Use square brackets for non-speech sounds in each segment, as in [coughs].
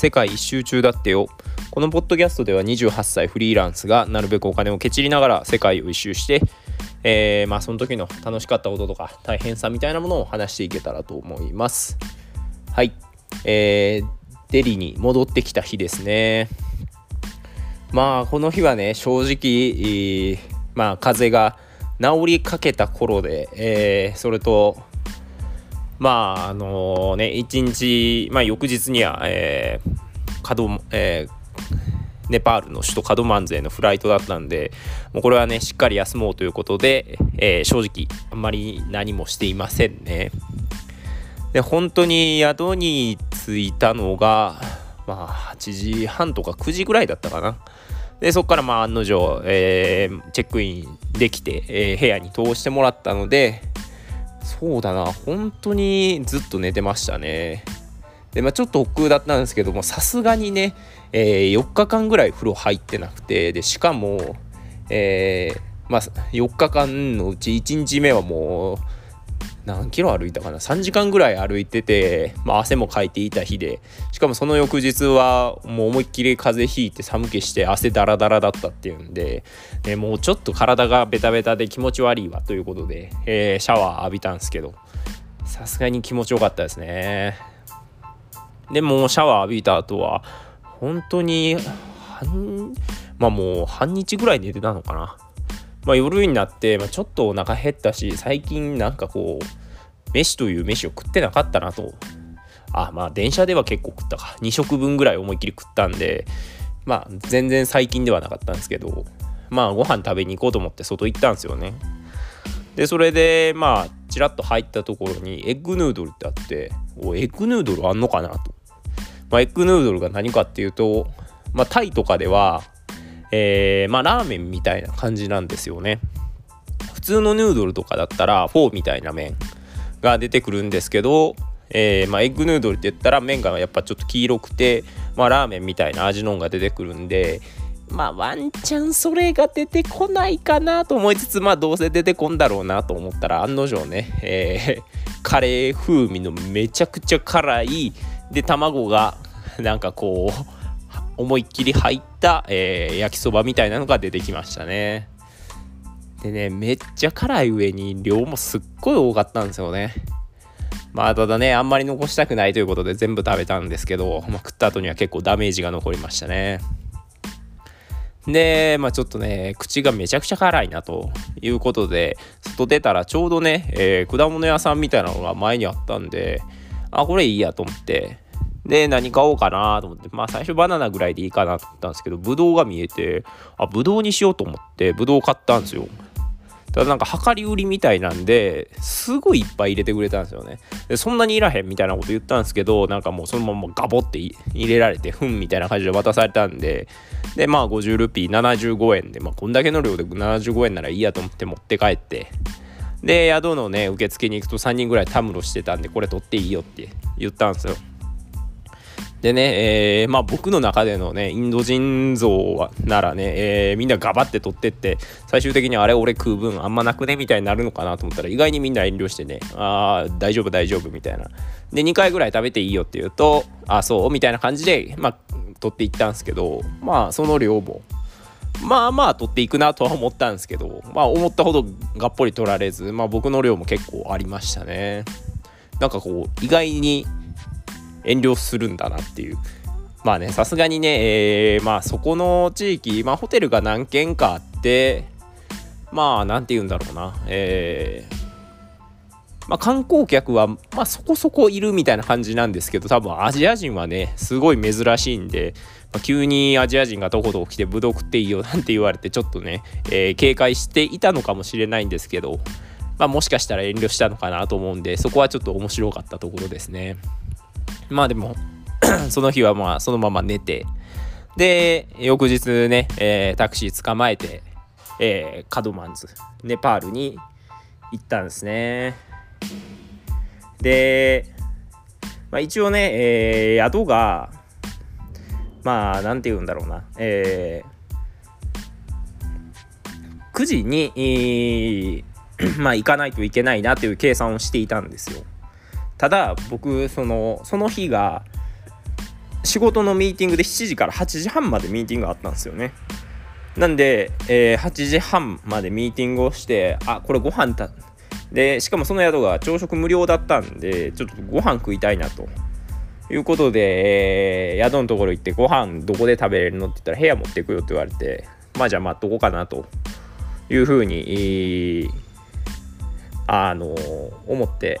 世界一周中だってよ。このポッドキャストでは28歳フリーランスがなるべくお金をケチりながら世界を一周して、えー、まあその時の楽しかったこととか大変さみたいなものを話していけたらと思います。はい。えー、デリに戻ってきた日ですね。まあこの日はね正直、まあ風が治りかけた頃で、えー、それとまああのね一日、まあ、翌日には、えーカドえー、ネパールの首都カドマンズへのフライトだったんでもうこれはねしっかり休もうということで、えー、正直あんまり何もしていませんね。で本当に宿に着いたのがまあ8時半とか9時ぐらいだったかな。でそこからまあ案の定、えー、チェックインできて、えー、部屋に通してもらったのでそうだな本当にずっと寝てましたね。で、まあ、ちょっと億劫だったんですけどもさすがにね、えー、4日間ぐらい風呂入ってなくてでしかも、えー、まあ、4日間のうち1日目はもう何キロ歩いたかな？3時間ぐらい歩いてて、まあ、汗もかいていた日でしかもその翌日はもう思いっきり風邪ひいて寒気して汗だらだらだったっていうんで、ね、もうちょっと体がベタベタで気持ち悪いわということで、えー、シャワー浴びたんですけど。さすがに気持ちよかったですね。でもシャワー浴びた後は本当に半まあもう半日ぐらい寝てたのかな？まあ、夜になって、まあ、ちょっとお腹減ったし最近なんかこう飯という飯を食ってなかったなと。あまあ電車では結構食ったか。2食分ぐらい思いっきり食ったんでまあ全然最近ではなかったんですけどまあご飯食べに行こうと思って外行ったんですよね。でそれでまあちらっと入ったところにエッグヌードルってあっておエッグヌードルあんのかなと、まあ、エッグヌードルが何かっていうとまあタイとかではえー、まあラーメンみたいな感じなんですよね。普通のヌードルとかだったらフォーみたいな麺が出てくるんですけど、えー、まあ、エッグヌードルって言ったら麺がやっぱちょっと黄色くて、まあ、ラーメンみたいな味のが出てくるんでまあワンチャンそれが出てこないかなと思いつつまあどうせ出てこんだろうなと思ったら案の定ね、えー、カレー風味のめちゃくちゃ辛いで卵がなんかこう思いっきり入った、えー、焼きそばみたいなのが出てきましたね。でねめっちゃ辛い上に量もすっごい多かったんですよね。まあただねあんまり残したくないということで全部食べたんですけど、まあ、食った後には結構ダメージが残りましたね。で、まあちょっとね、口がめちゃくちゃ辛いなということで、外出たらちょうどね、えー、果物屋さんみたいなのが前にあったんで、あ、これいいやと思って、で、何買おうかなと思って、まあ最初バナナぐらいでいいかなと思ったんですけど、ブドウが見えて、あ、ブドウにしようと思って、ブドウ買ったんですよ。ただなんか量り売りみたいなんですごいいっぱい入れてくれたんですよね。でそんなにいらへんみたいなこと言ったんですけどなんかもうそのままガボって入れられてふんみたいな感じで渡されたんででまあ50ルピー75円でまあこんだけの量で75円ならいいやと思って持って帰って。で宿のね受付に行くと3人ぐらいたむろしてたんでこれ取っていいよって言ったんですよ。でね、えー、まあ僕の中でのね、インド人像ならね、えー、みんなガバって取ってって、最終的にあれ俺食う分あんまなくねみたいになるのかなと思ったら、意外にみんな遠慮してね、ああ、大丈夫大丈夫みたいな。で、2回ぐらい食べていいよって言うと、あそうみたいな感じで、まあ、取っていったんですけど、まあその量も、まあまあ取っていくなとは思ったんですけど、まあ思ったほどがっぽり取られず、まあ僕の量も結構ありましたね。なんかこう、意外に遠慮するんだなっていうまあねさすがにね、えー、まあそこの地域、まあ、ホテルが何軒かあってまあ何て言うんだろうなえーまあ、観光客は、まあ、そこそこいるみたいな感じなんですけど多分アジア人はねすごい珍しいんで、まあ、急にアジア人がどこどこ来てブドウ食っていいよなんて言われてちょっとね、えー、警戒していたのかもしれないんですけど、まあ、もしかしたら遠慮したのかなと思うんでそこはちょっと面白かったところですね。まあでも [coughs] その日はまあそのまま寝てで翌日ね、えー、タクシー捕まえて、えー、カドマンズネパールに行ったんですね。で、まあ、一応ね、えー、宿がまあなんて言うんだろうなえー、9時に、[coughs] まあ行かないといけないなという計算をしていたんですよ。ただ僕そのその日が仕事のミーティングで7時から8時半までミーティングがあったんですよね。なんで、えー、8時半までミーティングをしてあこれご飯たでしかもその宿が朝食無料だったんでちょっとご飯食いたいなと。いうことで、えー、宿のところ行ってご飯どこで食べれるのって言ったら部屋持ってくよって言われてまあじゃあ待っとこうかなと。いうふうに、あの思って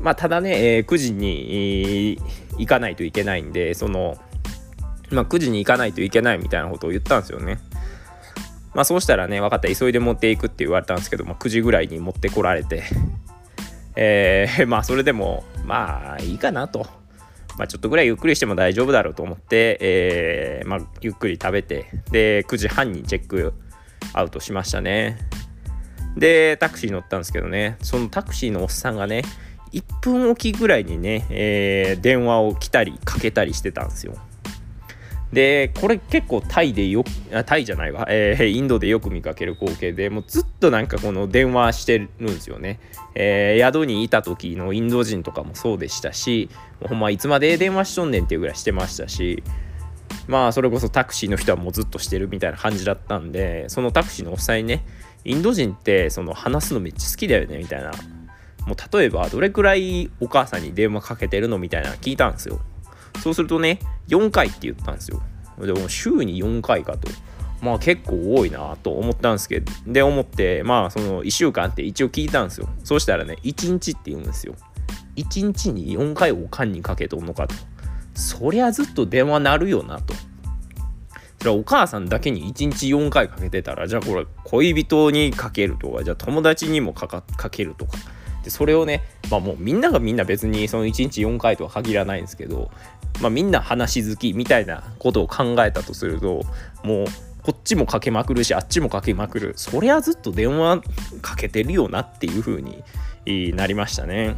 まあただね、えー、9時に、行かないといけないんでそのまあ、9時に行かないといけないみたいなことを言ったんですよね。まあそうしたらね分かった急いで持っていくって言われたんですけど、まあ、9時ぐらいに持ってこられてえー、[laughs] まあそれでもまあいいかなと。まあ、ちょっとぐらいゆっくりしても大丈夫だろうと思って、えーまあ、ゆっくり食べてで9時半にチェックアウトしましたねでタクシー乗ったんですけどねそのタクシーのおっさんがね1分おきぐらいにね、えー、電話を来たりかけたりしてたんですよ。でこれ結構タイでよタイじゃないわ、えー、インドでよく見かける光景でもうずっとなんかこの電話してるんですよね、えー、宿にいた時のインド人とかもそうでしたしほんまいつまで電話しとんねんっていうぐらいしてましたしまあそれこそタクシーの人はもうずっとしてるみたいな感じだったんでそのタクシーのおっさんにねインド人ってその話すのめっちゃ好きだよねみたいなもう例えばどれくらいお母さんに電話かけてるのみたいなの聞いたんですよそうするとね、4回って言ったんですよ。でも週に4回かと。まあ結構多いなと思ったんですけど、で思って、まあその1週間って一応聞いたんですよ。そうしたらね、1日って言うんですよ。1日に4回おかんにかけとんのかと。そりゃずっと電話鳴るよなと。それはお母さんだけに1日4回かけてたら、じゃあこれ恋人にかけるとか、じゃあ友達にもかけるとか。でそれをね、まあもうみんながみんな別にその1日4回とは限らないんですけど、まあ、みんな話好きみたいなことを考えたとするともうこっちもかけまくるしあっちもかけまくるそりゃずっと電話かけてるよなっていう風になりましたね。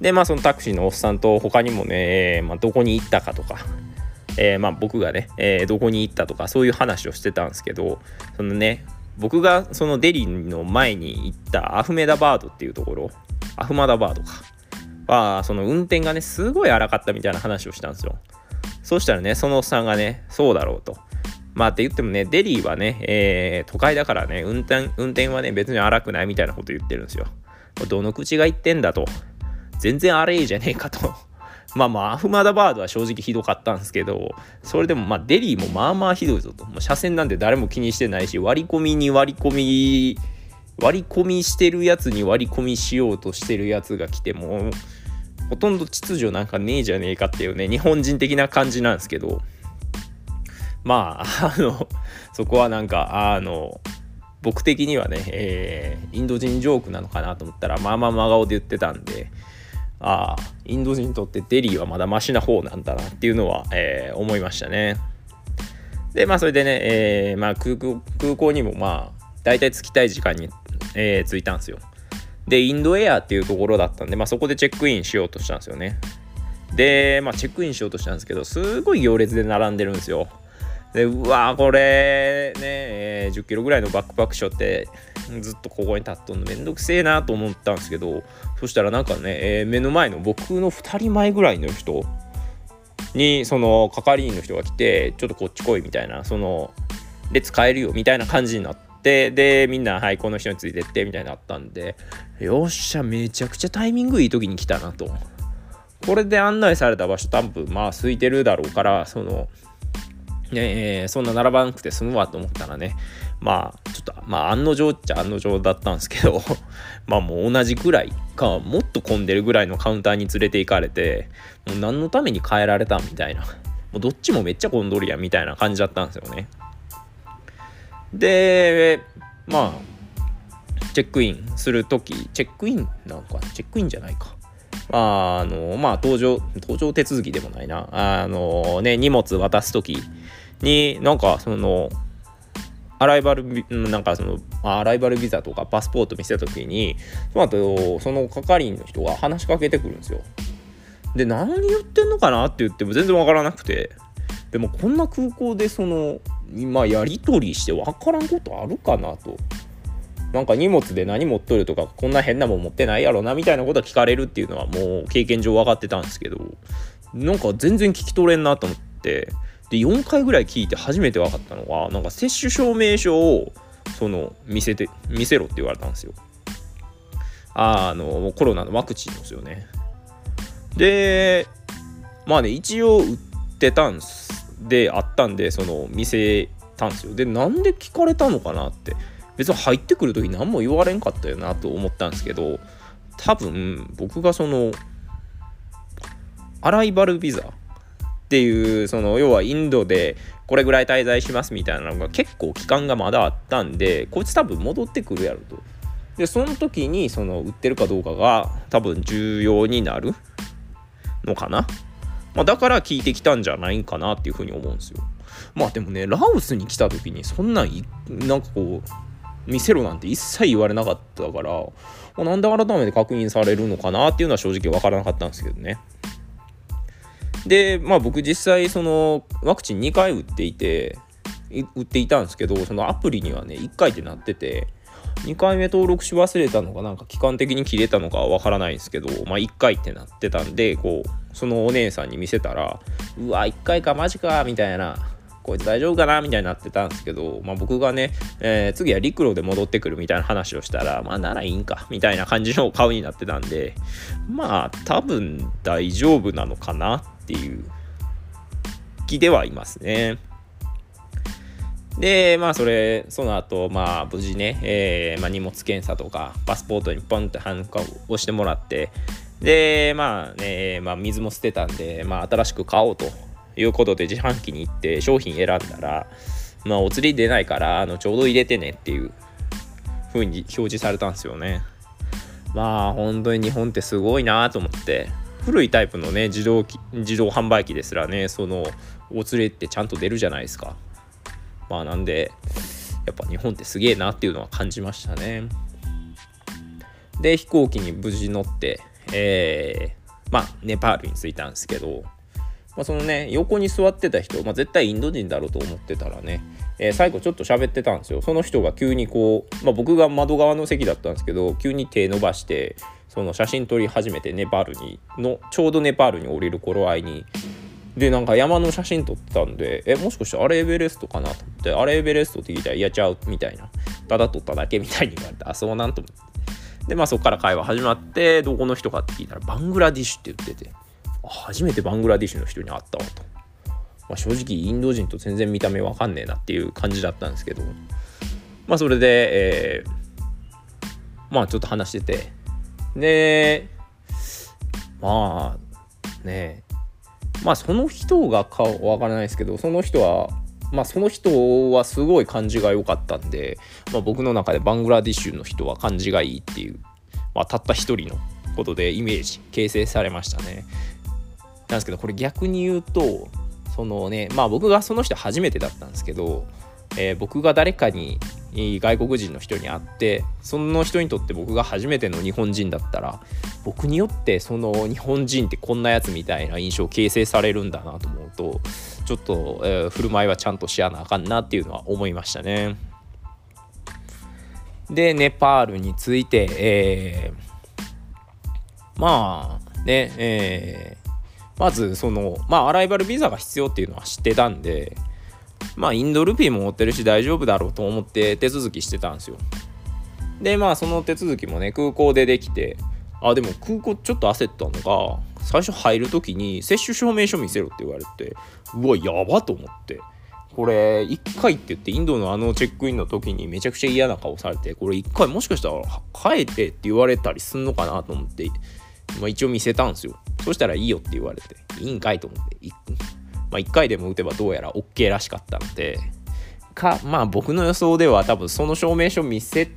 でまあそのタクシーのおっさんと他にもね、まあ、どこに行ったかとか、えー、まあ僕がね、えー、どこに行ったとかそういう話をしてたんですけどそのね僕がそのデリーの前に行ったアフメダバードっていうところアフマダバードか。はその運転がねすごい荒かったみたいな話をしたんですよ。そうしたらねそのおっさんがねそうだろうと。まあって言ってもねデリーはね、えー、都会だからね運転運転はね別に荒くないみたいなこと言ってるんですよ。どの口が言ってんだと。全然荒いじゃねえかと。まあまあアフマダバードは正直ひどかったんですけどそれでもまあデリーもまあまあひどいぞと。もう車線なんて誰も気にしてないし割り込みに割り込み割り込みしてるやつに割り込みしようとしてるやつが来てもほとんど秩序なんかねえじゃねえかっていうね日本人的な感じなんですけど。まああのそこはなんかあの僕的にはね、えー、インド人ジョークなのかなと思ったらまあまあ真顔で言ってたんでああインド人にとってデリーはまだマシな方なんだなっていうのは、えー、思いましたね。でまあそれでね、えーまあ、空港にもまあ大体着きたい時間に、えー、着いたんですよ。で、インドエアっていうところだったんで、まあ、そこでチェックインしようとしたんですよね。で、まあ、チェックインしようとしたんですけど、すごい行列で並んでるんですよ。で、うわこれね、え、10キロぐらいのバックパックショって、ずっとここに立っとんのめんどくせえなと思ったんですけど、そしたらなんかね、えー、目の前の僕の2人前ぐらいの人に、その係員の人が来て、ちょっとこっち来いみたいな、その、列変えるよみたいな感じになって、でみんなはいこの人についてってみたいになったんでよっしゃめちゃくちゃタイミングいい時に来たなと。これで案内された場所多分まあ空いてるだろうからそのねえー、そんな並ばなくて済むわと思ったらねまあちょっとまあ案の定っちゃ案の定だったんですけど [laughs] まあもう同じぐらいかもっと混んでるぐらいのカウンターに連れて行かれてもう何のために変えられたみたいな。もうどっちもめっちゃ混んどるやんみたいな感じだったんですよね。でまあチェックインする時チェックインなのかチェックインじゃないか。ああのまあ搭乗搭乗手続きでもないな。あのね荷物渡す時になんかそのアライバルなんかそのアライバルビザとかパスポート見せた時にその後その係員の人が話しかけてくるんですよ。で何言ってんのかなって言っても全然わからなくて。でもこんな空港でその今やり取りして分からんことあるかなと。なんか荷物で何持っとるとかこんな変なもん持ってないやろなみたいなことは聞かれるっていうのはもう経験上分かってたんですけどなんか全然聞き取れんなと思って。で4回ぐらい聞いて初めて分かったのがなんか接種証明書をその見せて見せろって言われたんですよ。ああのコロナのワクチンですよね。でまあね一応売ってたんすであったんでその見せたんですよ。でなんで聞かれたのかなって別に入ってくる時何も言われんかったよなと思ったんですけど多分僕がそのアライバルビザっていうその要はインドでこれぐらい滞在しますみたいなのが結構期間がまだあったんでこいつ多分戻ってくるやろと。でその時にその売ってるかどうかが多分重要になるのかな、まあ、だから聞いてきたんじゃないかなっていうふうに思うんですよ。まあでもねラオスに来た時にそんなんなんかこう見せろなんて一切言われなかったから、ま、なんで改めて確認されるのかなっていうのは正直分からなかったんですけどね。でまあ僕実際そのワクチン2回打っていて打っていたんですけどそのアプリにはね1回ってなってて2回目登録し忘れたのかなんか期間的に切れたのかわからないんですけど、まあ、1回ってなってたんでこうそのお姉さんに見せたらうわ1回かマジかみたいなこいつ大丈夫かなみたいになってたんですけど、まあ、僕がね、えー、次は陸路で戻ってくるみたいな話をしたらまあならいいんかみたいな感じの顔になってたんでまあ多分大丈夫なのかなっていう気ではいますね。で、まあ、それ、その後、まあ、無事ね、えー、まあ、荷物検査とか、パスポートにポンってハンコを押してもらって、で、まあね、まあ、水も捨てたんで、まあ、新しく買おうということで、自販機に行って商品選んだら、まあ、お釣り出ないから、あの、ちょうど入れてねっていう風に表示されたんですよね。まあ、本当に日本ってすごいなと思って、古いタイプのね自動自動販売機ですらねそのお釣りってちゃんと出るじゃないですかまあなんでやっぱ日本ってすげえなっていうのは感じましたねで飛行機に無事乗ってえー、まあネパールに着いたんですけど、まあ、そのね横に座ってた人、まあ、絶対インド人だろうと思ってたらね、えー、最後ちょっと喋ってたんですよ。その人が急にこう、まあ、僕が窓側の席だったんですけど急に手伸ばしてその写真撮り始めてネパールにのちょうどネパールに降りる頃合いにでなんか山の写真撮ってたんでえもしかしてあれエベレストかなと思ってあれエベレストって聞いたらいやちゃうみたいな。ただ撮っただけみたいに言われてあそうなんと思って。でまあそこから会話始まってどこの人かって聞いたらバングラディッシュって言ってて。初めてバングラディッシュの人に会ったわと、まあ、正直インド人と全然見た目わかんねえなっていう感じだったんですけど。まあそれで、えー、まあちょっと話してて。でまあねまあその人が顔わからないですけどその人はまあその人はすごい感じが良かったんで、まあ、僕の中でバングラディッシュの人は感じがいいっていう、まあ、たった一人のことでイメージ形成されましたね。なんですけどこれ逆に言うとそのねまあ僕がその人初めてだったんですけど、えー、僕が誰かに外国人の人に会ってその人にとって僕が初めての日本人だったら僕によってその日本人ってこんなやつみたいな印象形成されるんだなと思うとちょっと、えー、振る舞いはちゃんとしやなあかんなっていうのは思いましたね。でネパールについて、えー、まあねえー、まずそのまあアライバルビザが必要っていうのは知ってたんでまあインドルピーも持ってるし大丈夫だろうと思って手続きしてたんですよ。でまあその手続きもね空港でできてあでも空港ちょっと焦ったのが最初入る時に接種証明書見せろって言われてうわやばと思って。これ1回って言ってインドのあのチェックインの時にめちゃくちゃ嫌な顔されてこれ1回もしかしたら変えてって言われたりすんのかなと思って、まあ、一応見せたんですよ。そしたらいいよって言われていいんかいと思ってまあ、1回でも打てばどうやら OK らしかったのでかまあ僕の予想では多分その証明書見せ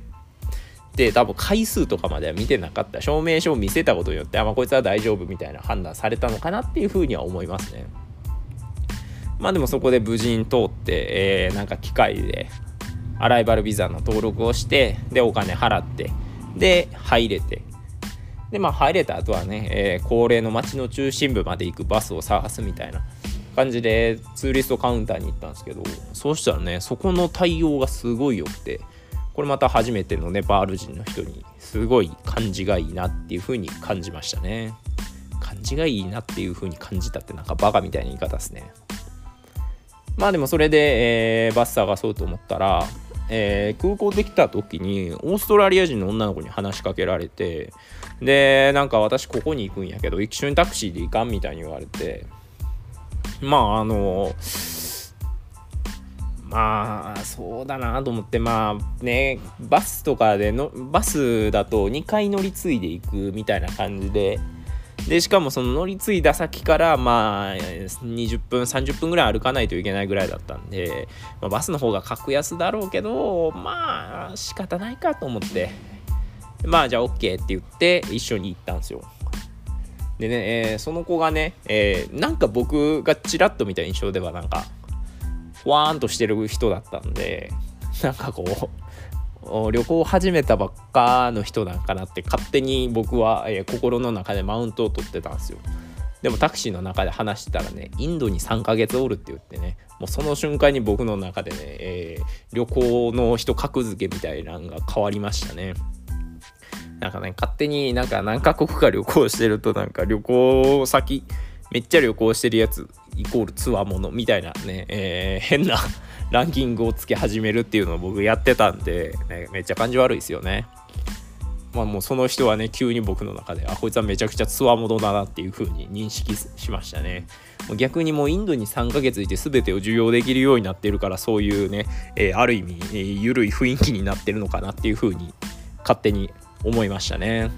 て多分回数とかまでは見てなかった証明書を見せたことによってあ、まあ、こいつは大丈夫みたいな判断されたのかなっていうふうには思いますね。まあでもそこで無事に通って、えー、なんか機械でアライバルビザの登録をしてでお金払ってで入れてでまあ入れた後はね、えー、恒例の街の中心部まで行くバスを探すみたいな感じでツーリストカウンターに行ったんですけどそうしたらねそこの対応がすごい良くてこれまた初めてのネパール人の人にすごい感じがいいなっていう風に感じましたね。感じがいいなっていう風に感じたってなんかバカみたいな言い方ですね。まあでもそれで、えー、バス探そうと思ったら、えー、空港できた時にオーストラリア人の女の子に話しかけられてでなんか私ここに行くんやけど一緒にタクシーで行かんみたいに言われてまああのまあそうだなと思ってまあねバスとかでのバスだと2回乗り継いでいくみたいな感じででしかもその乗り継いだ先からまあ20分30分ぐらい歩かないといけないぐらいだったんで、まあ、バスの方が格安だろうけどまあ仕方ないかと思って。まあじゃあ OK って言って一緒に行ったんですよ。でね、えー、その子がね、えー、なんか僕がちらっと見た印象ではなんかふわーんとしてる人だったんでなんかこう旅行を始めたばっかの人なんかなって勝手に僕は、えー、心の中でマウントを取ってたんですよ。でもタクシーの中で話してたらねインドに3ヶ月おるって言ってねもうその瞬間に僕の中でね、えー、旅行の人格付けみたいなのが変わりましたね。なんかね勝手になんか何カ国か旅行してるとなんか旅行先めっちゃ旅行してるやつイコールつわものみたいなね、えー、変なランキングをつけ始めるっていうのを僕やってたんで、ね、めっちゃ感じ悪いですよね。まあもうその人はね急に僕の中であこいつはめちゃくちゃつわものだなっていう風に認識しましたね。もう逆にもうインドに3ヶ月いて全てを受容できるようになってるからそういうね、えー、ある意味、えー、緩い雰囲気になってるのかなっていう風に勝手に思いましたね。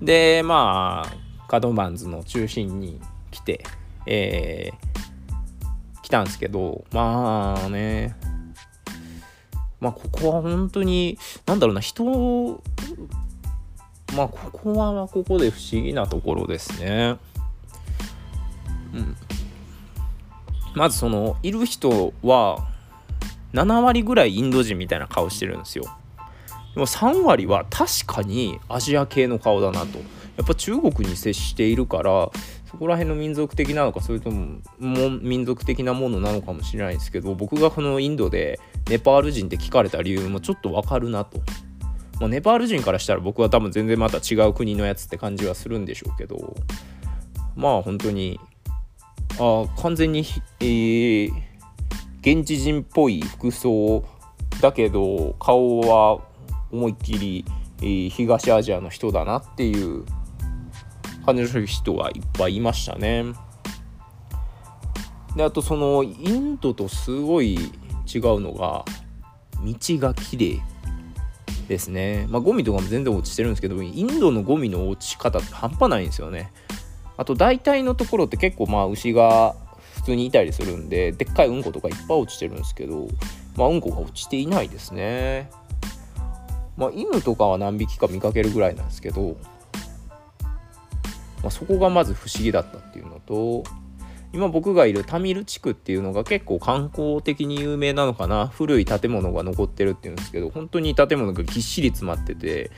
でまあカドマンズの中心に来て、えー、来たんですけどまあねまあここは本当になんだろうな人まあここはここで不思議なところですね。うん、まずそのいる人は7割ぐらいインド人みたいな顔してるんですよ。も3割は確かにアジア系の顔だなと。やっぱ中国に接しているからそこら辺の民族的なのかそれともも民族的なものなのかもしれないですけど僕がこのインドでネパール人って聞かれた理由もちょっとわかるなと。まあ、ネパール人からしたら僕は多分全然また違う国のやつって感じはするんでしょうけどまあ本当にあ完全に、えー、現地人っぽい服装だけど顔は思いっきり、えー、東アジアの人だなっていう感じる人はいっぱいいましたね。であとそのインドとすごい違うのが道が綺麗ですね。まあゴミとかも全然落ちてるんですけどインドのゴミの落ち方って半端ないんですよね。あと大体のところって結構まあ牛が普通にいたりするんででっかいうんことかいっぱい落ちてるんですけどまあうんこが落ちていないですね。まあ犬とかは何匹か見かけるぐらいなんですけどまあ、そこがまず不思議だったっていうのと今僕がいるタミル地区っていうのが結構観光的に有名なのかな。古い建物が残ってるっていうんですけど本当に建物がぎっしり詰まってて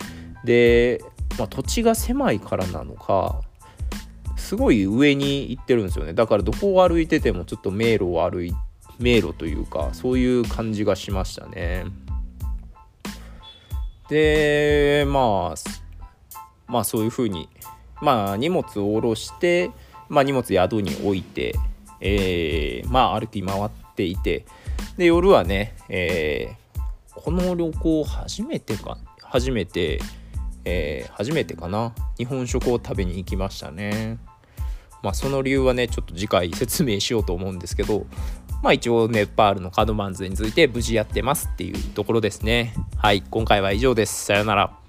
で、まあ、土地が狭いからなのかすごい上に行ってるんですよね。だからどこを歩いててもちょっと迷路を歩い迷路というかそういう感じがしましたね。でまあまあそういう風にまあ、荷物を下ろして、まあ、荷物宿に置いて、えー、まあ、歩き回っていてで夜はね、えー、この旅行初めてか初めて、えー、初めてかな日本食を食べに行きましたね。まあ、その理由はねちょっと次回説明しようと思うんですけどまあ一応ネパールのカドマンズについて無事やってますっていうところですね。はい、今回は以上です。さよなら。